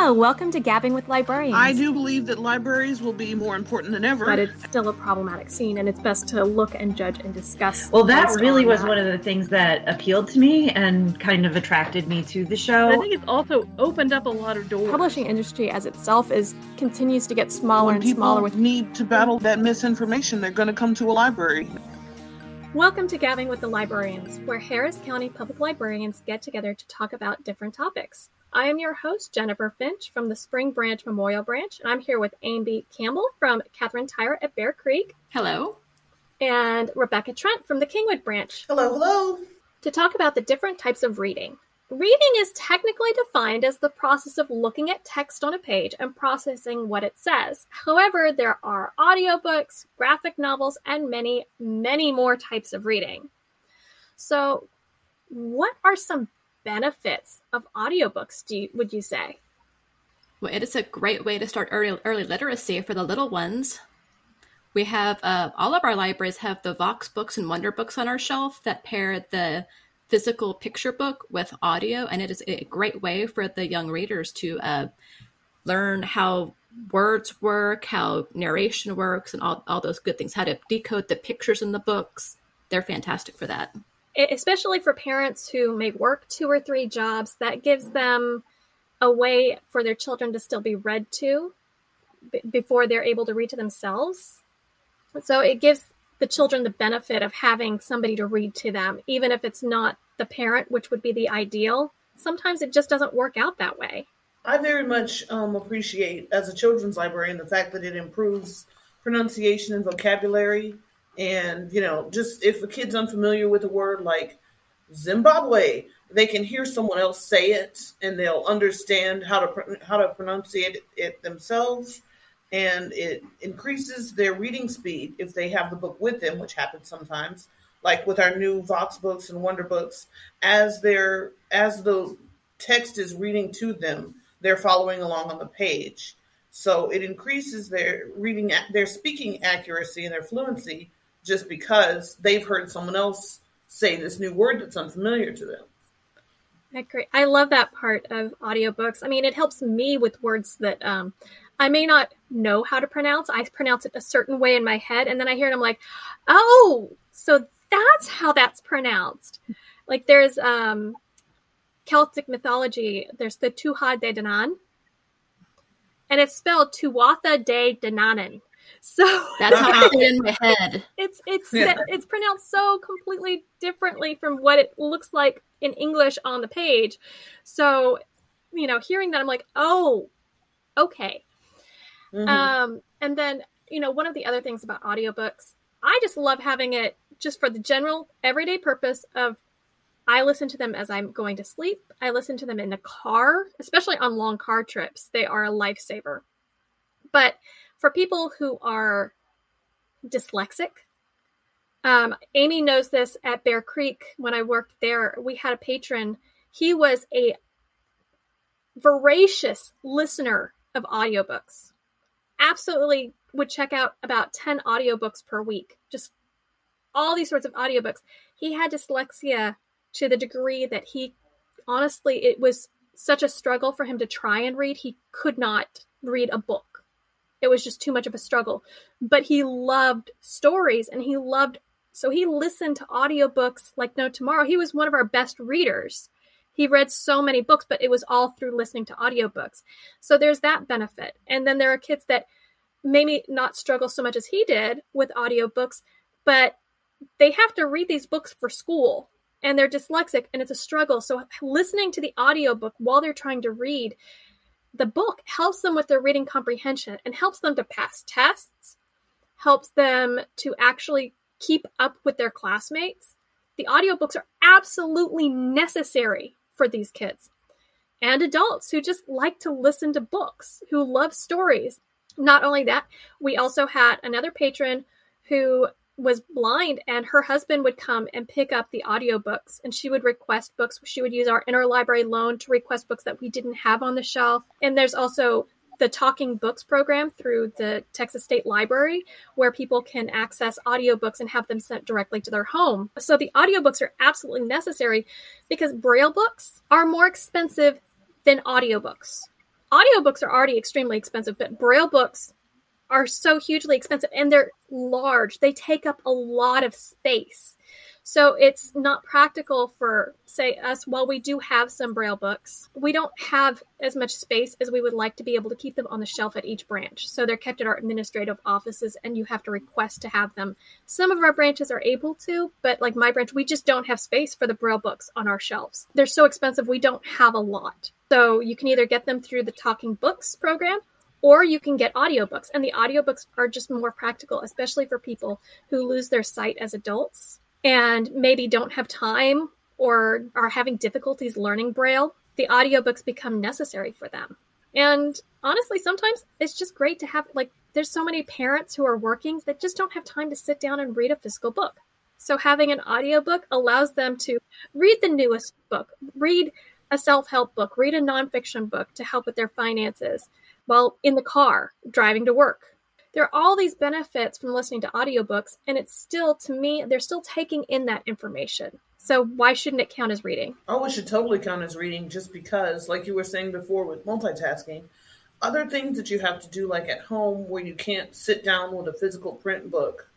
Hello, welcome to Gabbing with Librarians. I do believe that libraries will be more important than ever. But it's still a problematic scene, and it's best to look and judge and discuss. Well, that really was that. one of the things that appealed to me and kind of attracted me to the show. I think it's also opened up a lot of doors. Publishing industry as itself is continues to get smaller when and people smaller. With need to battle that misinformation, they're going to come to a library. Welcome to Gabbing with the Librarians, where Harris County Public Librarians get together to talk about different topics. I am your host, Jennifer Finch from the Spring Branch Memorial Branch, and I'm here with Amy Campbell from Katherine Tyra at Bear Creek. Hello. And Rebecca Trent from the Kingwood Branch. Hello, hello. To talk about the different types of reading. Reading is technically defined as the process of looking at text on a page and processing what it says. However, there are audiobooks, graphic novels, and many, many more types of reading. So, what are some benefits of audiobooks do you, would you say? Well, it is a great way to start early, early literacy for the little ones. We have uh, all of our libraries have the Vox books and Wonder books on our shelf that pair the physical picture book with audio, and it is a great way for the young readers to uh, learn how words work, how narration works, and all, all those good things, how to decode the pictures in the books. They're fantastic for that especially for parents who may work two or three jobs, that gives them a way for their children to still be read to b- before they're able to read to themselves. So it gives the children the benefit of having somebody to read to them, even if it's not the parent, which would be the ideal. Sometimes it just doesn't work out that way. I very much um, appreciate, as a children's librarian, the fact that it improves pronunciation and vocabulary and, you know, just if a kid's unfamiliar with a word like Zimbabwe, they can hear someone else say it and they'll understand how to how to pronunciate it themselves and it increases their reading speed if they have the book with them, which happens sometimes. Like with our new Vox books and Wonder books, as they're as the text is reading to them, they're following along on the page. So it increases their reading, their speaking accuracy and their fluency just because they've heard someone else say this new word that's unfamiliar to them. I agree. I love that part of audiobooks. I mean, it helps me with words that um, I may not know how to pronounce. I pronounce it a certain way in my head, and then I hear it, I'm like, oh, so that's how that's pronounced. Like there's um, Celtic mythology, there's the Tuatha De Danann, and it's spelled Tuatha De Danann. So that's how it's in my head. It's it's yeah. it's pronounced so completely differently from what it looks like in English on the page. So, you know, hearing that I'm like, "Oh, okay." Mm-hmm. Um and then, you know, one of the other things about audiobooks, I just love having it just for the general everyday purpose of I listen to them as I'm going to sleep. I listen to them in the car, especially on long car trips. They are a lifesaver. But for people who are dyslexic, um, Amy knows this at Bear Creek when I worked there. We had a patron. He was a voracious listener of audiobooks. Absolutely would check out about 10 audiobooks per week. Just all these sorts of audiobooks. He had dyslexia to the degree that he honestly, it was such a struggle for him to try and read. He could not read a book it was just too much of a struggle. But he loved stories and he loved so he listened to audiobooks like no tomorrow. He was one of our best readers. He read so many books, but it was all through listening to audiobooks. So there's that benefit. And then there are kids that maybe not struggle so much as he did with audiobooks, but they have to read these books for school and they're dyslexic and it's a struggle. So listening to the audiobook while they're trying to read the book helps them with their reading comprehension and helps them to pass tests, helps them to actually keep up with their classmates. The audiobooks are absolutely necessary for these kids and adults who just like to listen to books, who love stories. Not only that, we also had another patron who was blind and her husband would come and pick up the audiobooks and she would request books. She would use our interlibrary loan to request books that we didn't have on the shelf. And there's also the talking books program through the texas state library where people can access audiobooks and have them sent directly to their home. So the audiobooks are absolutely necessary because braille books are more expensive than audiobooks. Audiobooks are already extremely expensive, but braille books are so hugely expensive and they're large. They take up a lot of space. So it's not practical for, say, us, while we do have some Braille books, we don't have as much space as we would like to be able to keep them on the shelf at each branch. So they're kept at our administrative offices and you have to request to have them. Some of our branches are able to, but like my branch, we just don't have space for the Braille books on our shelves. They're so expensive, we don't have a lot. So you can either get them through the Talking Books program or you can get audiobooks and the audiobooks are just more practical especially for people who lose their sight as adults and maybe don't have time or are having difficulties learning braille. The audiobooks become necessary for them. And honestly sometimes it's just great to have like there's so many parents who are working that just don't have time to sit down and read a physical book. So having an audiobook allows them to read the newest book read a self-help book read a nonfiction book to help with their finances while in the car driving to work. There are all these benefits from listening to audiobooks, and it's still, to me, they're still taking in that information. So why shouldn't it count as reading? Oh, it should totally count as reading just because, like you were saying before with multitasking, other things that you have to do, like at home where you can't sit down with a physical print book,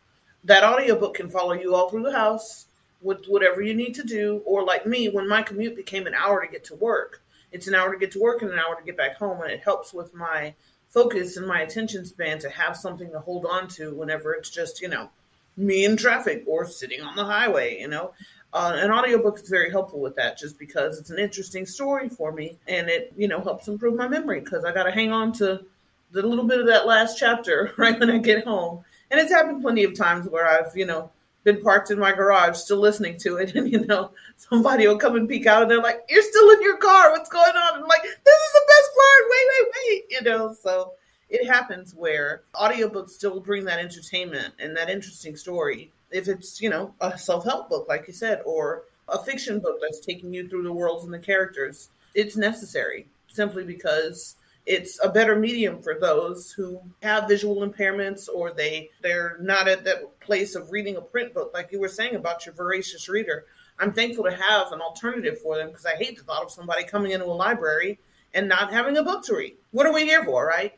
that audiobook can follow you all through the house with whatever you need to do. Or like me, when my commute became an hour to get to work, it's an hour to get to work and an hour to get back home, and it helps with my focus and my attention span to have something to hold on to whenever it's just you know me in traffic or sitting on the highway. You know, uh, an audiobook is very helpful with that, just because it's an interesting story for me, and it you know helps improve my memory because I got to hang on to the little bit of that last chapter right when I get home. And it's happened plenty of times where I've you know been parked in my garage still listening to it and you know somebody will come and peek out and they're like you're still in your car. What's going on? And I'm like this is the best part. Wait wait wait. You know so it happens where audiobooks still bring that entertainment and that interesting story. If it's you know a self-help book like you said or a fiction book that's taking you through the worlds and the characters it's necessary simply because it's a better medium for those who have visual impairments or they they're not at that place of reading a print book. Like you were saying about your voracious reader i'm thankful to have an alternative for them because i hate the thought of somebody coming into a library and not having a book to read. What are we here for right?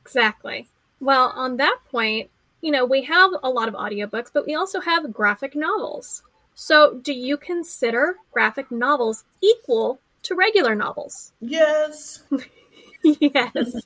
Exactly. Well on that point you know we have a lot of audiobooks but we also have graphic novels. So do you consider graphic novels equal to regular novels? Yes yes.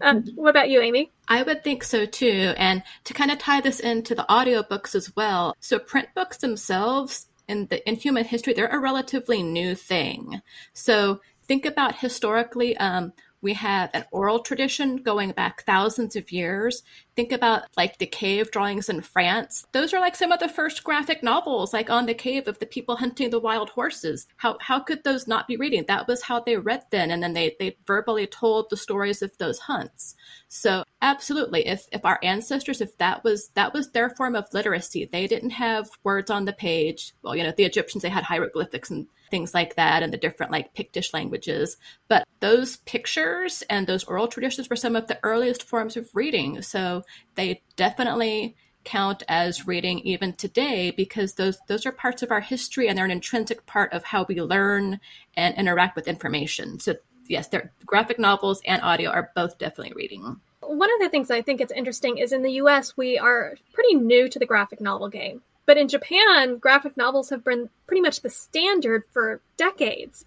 Uh, what about you, Amy? I would think so too. And to kind of tie this into the audiobooks as well. So print books themselves in the in human history, they're a relatively new thing. So think about historically, um, we have an oral tradition going back thousands of years. Think about like the cave drawings in France. Those are like some of the first graphic novels, like on the cave of the people hunting the wild horses. How how could those not be reading? That was how they read then, and then they they verbally told the stories of those hunts. So absolutely, if if our ancestors, if that was that was their form of literacy, they didn't have words on the page. Well, you know, the Egyptians they had hieroglyphics and things like that and the different like Pictish languages. But those pictures and those oral traditions were some of the earliest forms of reading. So they definitely count as reading even today because those those are parts of our history and they're an intrinsic part of how we learn and interact with information. So yes, they're graphic novels and audio are both definitely reading. One of the things I think it's interesting is in the US we are pretty new to the graphic novel game. But in Japan, graphic novels have been pretty much the standard for decades.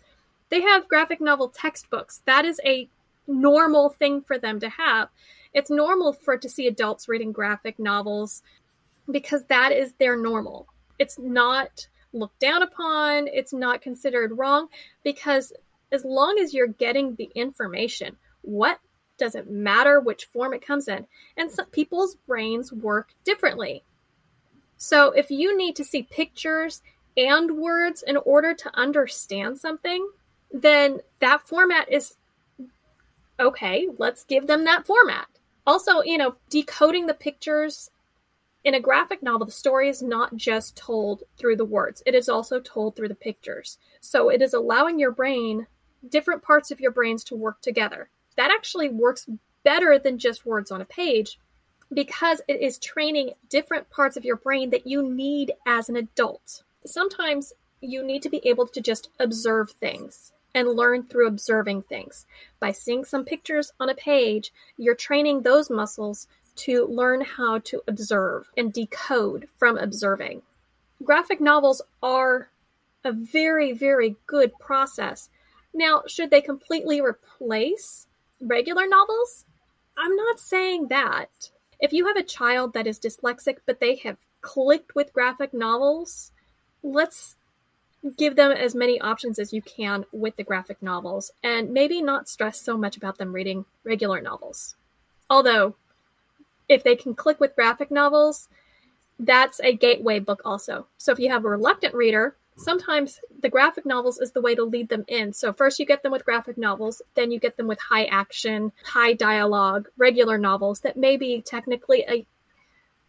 They have graphic novel textbooks. That is a normal thing for them to have. It's normal for to see adults reading graphic novels because that is their normal. It's not looked down upon, it's not considered wrong because as long as you're getting the information, what doesn't matter which form it comes in. And some people's brains work differently. So if you need to see pictures and words in order to understand something, then that format is okay. Let's give them that format. Also, you know, decoding the pictures in a graphic novel, the story is not just told through the words, it is also told through the pictures. So it is allowing your brain, different parts of your brains to work together. That actually works better than just words on a page because it is training different parts of your brain that you need as an adult. Sometimes you need to be able to just observe things. and learn through observing things. By seeing some pictures on a page, you're training those muscles to learn how to observe and decode from observing. Graphic novels are a very, very good process. Now, should they completely replace regular novels? I'm not saying that. If you have a child that is dyslexic but they have clicked with graphic novels, let's give them as many options as you can with the graphic novels and maybe not stress so much about them reading regular novels. Although, if they can click with graphic novels, that's a gateway book also. So if you have a reluctant reader, sometimes the graphic novels is the way to lead them in. So first you get them with graphic novels, then you get them with high action, high dialogue, regular novels that may be technically a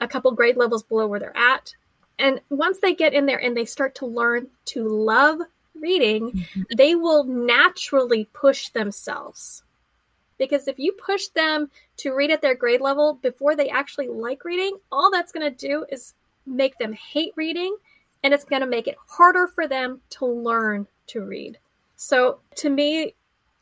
a couple grade levels below where they're at, and once they get in there and they start to learn to love reading, mm-hmm. they will naturally push themselves. Because if you push them to read at their grade level before they actually like reading, all that's going to do is make them hate reading and it's going to make it harder for them to learn to read. So, to me,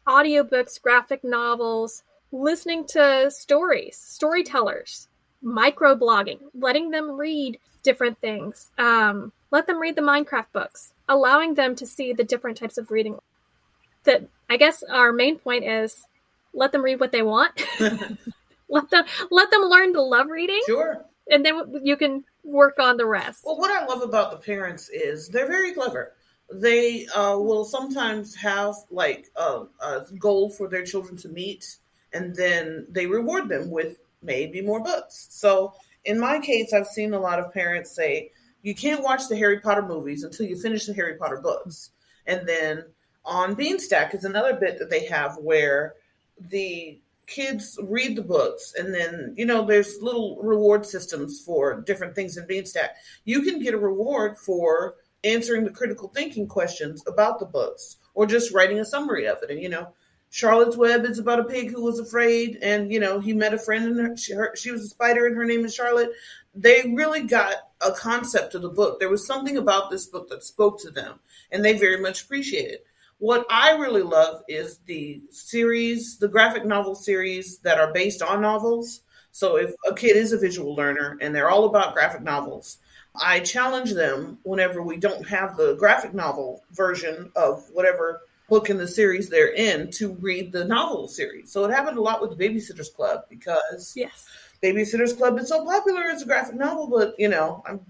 audiobooks, graphic novels, listening to stories, storytellers, microblogging, letting them read different things. Um, let them read the Minecraft books, allowing them to see the different types of reading. That I guess our main point is let them read what they want. let them let them learn to love reading. Sure. And then you can work on the rest. Well, what I love about the parents is they're very clever. They uh, will sometimes have like a, a goal for their children to meet, and then they reward them with maybe more books. So in my case, I've seen a lot of parents say, you can't watch the Harry Potter movies until you finish the Harry Potter books. And then on Beanstack is another bit that they have where the kids read the books and then you know there's little reward systems for different things in beanstack you can get a reward for answering the critical thinking questions about the books or just writing a summary of it and you know Charlotte's Web is about a pig who was afraid, and you know he met a friend, and her, she, her, she was a spider, and her name is Charlotte. They really got a concept of the book. There was something about this book that spoke to them, and they very much appreciated it. What I really love is the series, the graphic novel series that are based on novels. So if a kid is a visual learner and they're all about graphic novels, I challenge them whenever we don't have the graphic novel version of whatever book in the series they're in to read the novel series. So it happened a lot with the Babysitters Club because yes, Babysitters Club is so popular as a graphic novel, but you know I'm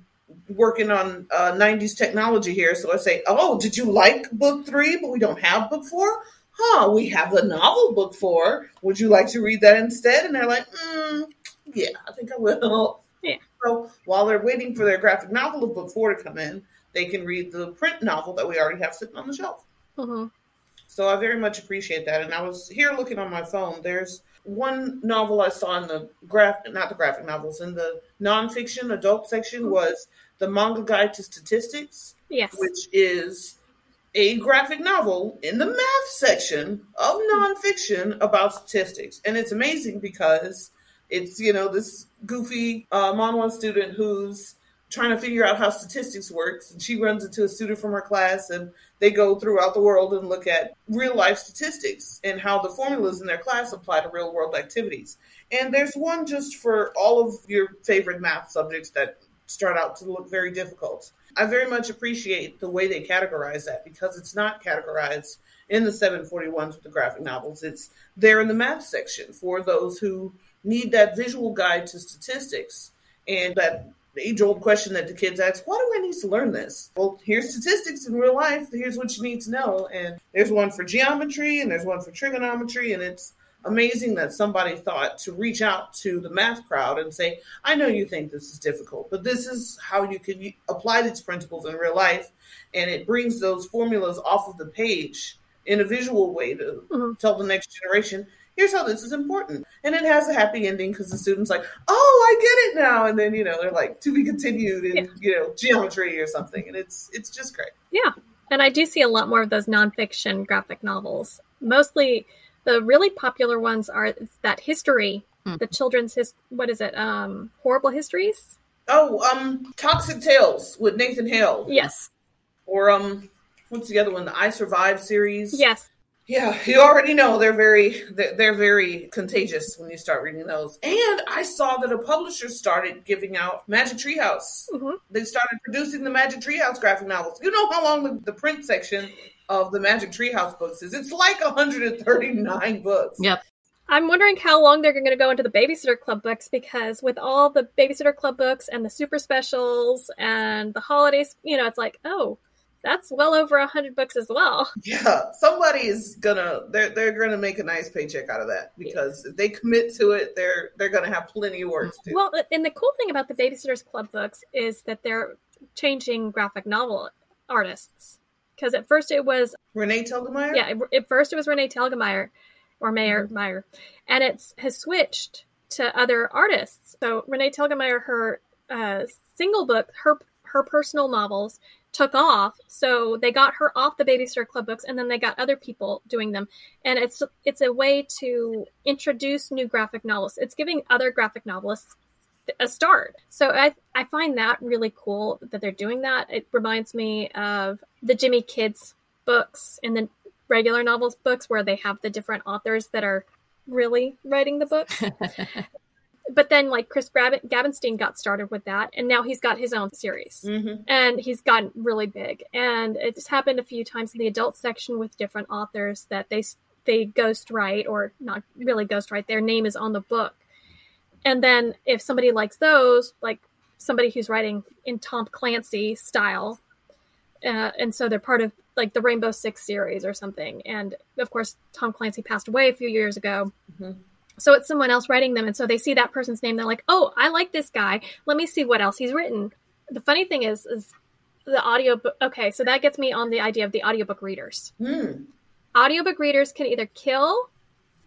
working on uh, 90s technology here, so I say, oh, did you like book three, but we don't have book four? Huh, we have the novel book four. Would you like to read that instead? And they're like, mm, yeah, I think I will. Yeah. So while they're waiting for their graphic novel of book four to come in, they can read the print novel that we already have sitting on the shelf. Mm-hmm. So I very much appreciate that. And I was here looking on my phone. There's one novel I saw in the graph, not the graphic novels, in the nonfiction adult section was the Manga Guide to Statistics. Yes. Which is a graphic novel in the math section of nonfiction about statistics. And it's amazing because it's, you know, this goofy uh, student who's trying to figure out how statistics works and she runs into a student from her class and they go throughout the world and look at real life statistics and how the formulas in their class apply to real world activities. And there's one just for all of your favorite math subjects that start out to look very difficult. I very much appreciate the way they categorize that because it's not categorized in the 741s with the graphic novels. It's there in the math section for those who need that visual guide to statistics and that age old question that the kids ask why do I need to learn this? Well, here's statistics in real life. Here's what you need to know. And there's one for geometry and there's one for trigonometry. And it's amazing that somebody thought to reach out to the math crowd and say, I know you think this is difficult, but this is how you can apply these principles in real life. And it brings those formulas off of the page in a visual way to mm-hmm. tell the next generation here's how this is important. And it has a happy ending because the student's like, oh, I get it now. And then, you know, they're like, to be continued in, yeah. you know, geometry or something. And it's it's just great. Yeah. And I do see a lot more of those nonfiction graphic novels. Mostly the really popular ones are that history, hmm. the children's his what is it? Um horrible histories? Oh, um Toxic Tales with Nathan Hale. Yes. Or um what's the other one? The I Survive series. Yes. Yeah, you already know they're very they're, they're very contagious when you start reading those. And I saw that a publisher started giving out Magic Treehouse. Mhm. They started producing the Magic Treehouse graphic novels. You know how long the, the print section of the Magic Treehouse books is? It's like 139 books. Yep. I'm wondering how long they're going to go into the Babysitter Club books because with all the Babysitter Club books and the super specials and the holidays, you know, it's like, oh, that's well over a hundred books as well. Yeah, somebody is gonna they're they're gonna make a nice paycheck out of that because if they commit to it, they're they're gonna have plenty of work to do. Well, and the cool thing about the Babysitters Club books is that they're changing graphic novel artists. Because at first it was Renee Telgemeier. yeah, at first it was Renee Telgemeier or Mayer Meyer, and it's has switched to other artists. So Renee Telgemeier, her uh, single book, her her personal novels took off, so they got her off the Babysitter Club books, and then they got other people doing them, and it's it's a way to introduce new graphic novels. It's giving other graphic novelists a start. So I I find that really cool that they're doing that. It reminds me of the Jimmy Kids books and the regular novels books where they have the different authors that are really writing the books. but then like Chris Grab- Grabenstein got started with that and now he's got his own series. Mm-hmm. And he's gotten really big. And it's happened a few times in the adult section with different authors that they they ghost write or not really ghost write their name is on the book and then if somebody likes those like somebody who's writing in tom clancy style uh, and so they're part of like the rainbow six series or something and of course tom clancy passed away a few years ago Mhm. So it's someone else writing them and so they see that person's name they're like oh i like this guy let me see what else he's written the funny thing is is the audiobook okay so that gets me on the idea of the audiobook readers Hmm. audiobook readers can either kill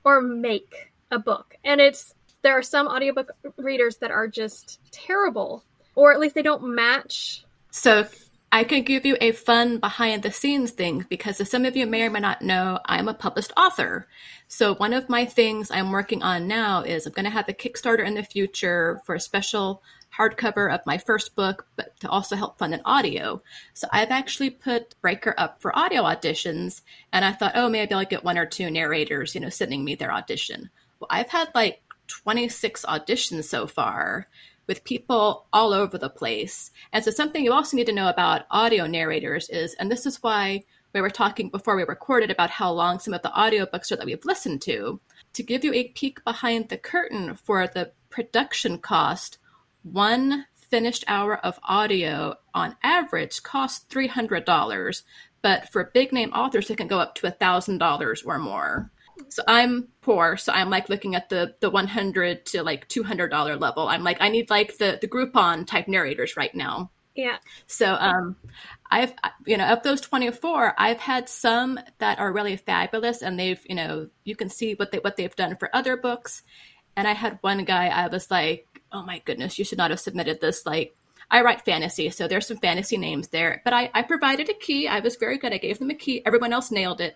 or make a book. And it's there are some audiobook readers that are just terrible or at least they don't match So I can give you a fun behind the scenes thing because as some of you may or may not know, I'm a published author. So one of my things I'm working on now is I'm going to have a Kickstarter in the future for a special hardcover of my first book, but to also help fund an audio. So I've actually put Breaker up for audio auditions, and I thought, oh, maybe I'll get one or two narrators, you know, sending me their audition. Well, I've had like 26 auditions so far with people all over the place. And so, something you also need to know about audio narrators is, and this is why we were talking before we recorded about how long some of the audiobooks are that we've listened to, to give you a peek behind the curtain for the production cost, one finished hour of audio on average costs $300. But for big name authors, it can go up to $1,000 or more. So I'm poor, so I'm like looking at the the 100 to like 200 dollar level. I'm like I need like the the Groupon type narrators right now. yeah So um I've you know of those 24, I've had some that are really fabulous and they've, you know, you can see what they what they've done for other books. And I had one guy I was like, "Oh my goodness, you should not have submitted this like I write fantasy, so there's some fantasy names there. But I, I provided a key. I was very good. I gave them a key. Everyone else nailed it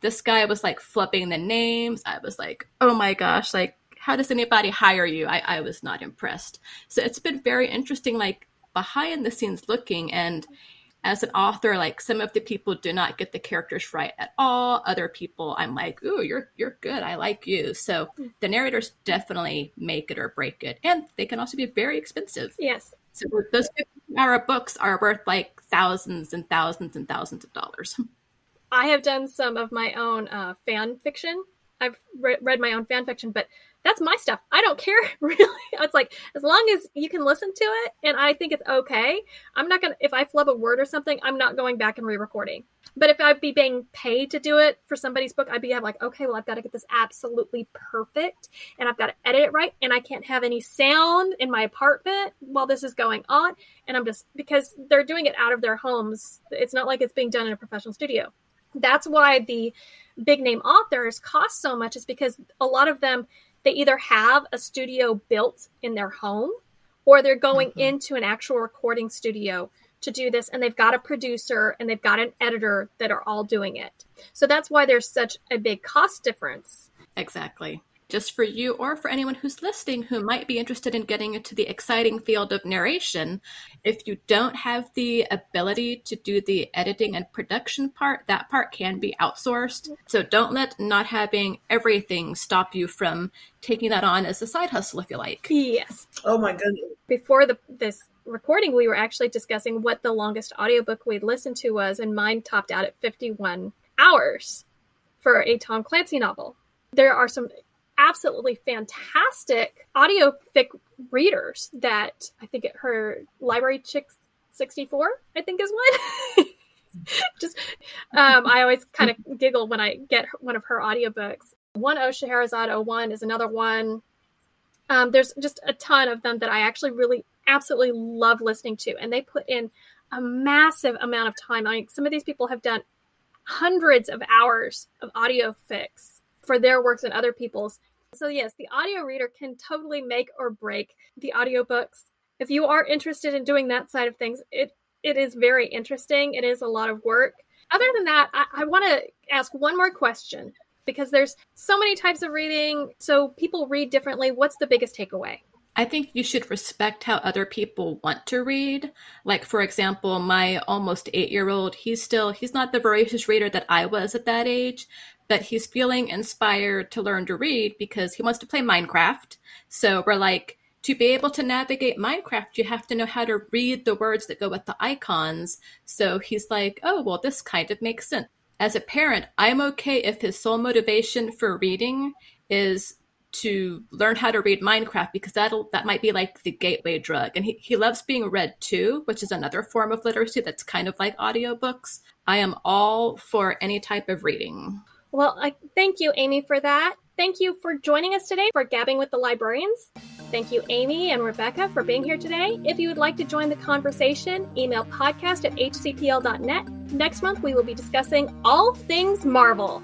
this guy was like flipping the names. I was like, oh my gosh, like, how does anybody hire you? I, I was not impressed. So it's been very interesting, like, behind the scenes looking. And as an author, like, some of the people do not get the characters right at all. Other people, I'm like, ooh, you're, you're good. I like you. So the narrators definitely make it or break it. And they can also be very expensive. yes So those 50 hour books are worth like thousands and thousands and thousands of dollars. I have done some of my own uh, fan fiction. I've re- read my own fan fiction, but that's my stuff. I don't care really. It's like as long as you can listen to it, and I think it's okay. I'm not gonna if I flub a word or something, I'm not going back and re-recording. But if I'd be being paid to do it for somebody's book, I'd be like, okay, well, I've got to get this absolutely perfect, and I've got to edit it right, and I can't have any sound in my apartment while this is going on. And I'm just because they're doing it out of their homes. It's not like it's being done in a professional studio that's why the big name authors cost so much is because a lot of them they either have a studio built in their home or they're going Mhm. into an actual recording studio to do this and they've got a producer and they've got an editor that are all doing it so that's why there's such a big cost difference Exactly. Just for you or for anyone who's listening who might be interested in getting into the exciting field of narration. If you don't have the ability to do the editing and production part, that part can be outsourced. So don't let not having everything stop you from taking that on as a side hustle if you like. Yes. Oh my goodness. Before the this recording, we were actually discussing what the longest audiobook we'd listened to was, and mine topped out at 51 hours for a Tom Clancy novel. There are some absolutely fantastic audio fic readers that I think her library chick 64, I think is one. Just, um, I always kind of giggle when I get one of her audiobooks. One O Scheherazade 01 is another one. Um, there's just a ton of them that I actually really absolutely love listening to, and they put in a massive amount of time. I mean, some of these people have done hundreds of hours of audio fics for their works and other people's. So yes, the audio reader can totally make or break the audiobooks. If you are interested in doing that side of things, it it is very interesting. It is a lot of work. Other than that, I, I want to ask one more question because there's so many types of reading, so people read differently. What's the biggest takeaway? I think you should respect how other people want to read. Like, for example, my almost eight year old, he's still, he's not the voracious reader that I was at that age, but he's feeling inspired to learn to read because he wants to play Minecraft. So we're like, to be able to navigate Minecraft, you have to know how to read the words that go with the icons. So he's like, oh, well, this kind of makes sense. As a parent, I'm okay if his sole motivation for reading is to learn how to read Minecraft because that'll that might be like the gateway drug. And he, he loves being read too, which is another form of literacy that's kind of like audiobooks. I am all for any type of reading. Well, I thank you, Amy, for that. Thank you for joining us today for Gabbing with the Librarians. Thank you, Amy and Rebecca, for being here today. If you would like to join the conversation, email podcast at hcpl.net. Next month, we will be discussing all things Marvel.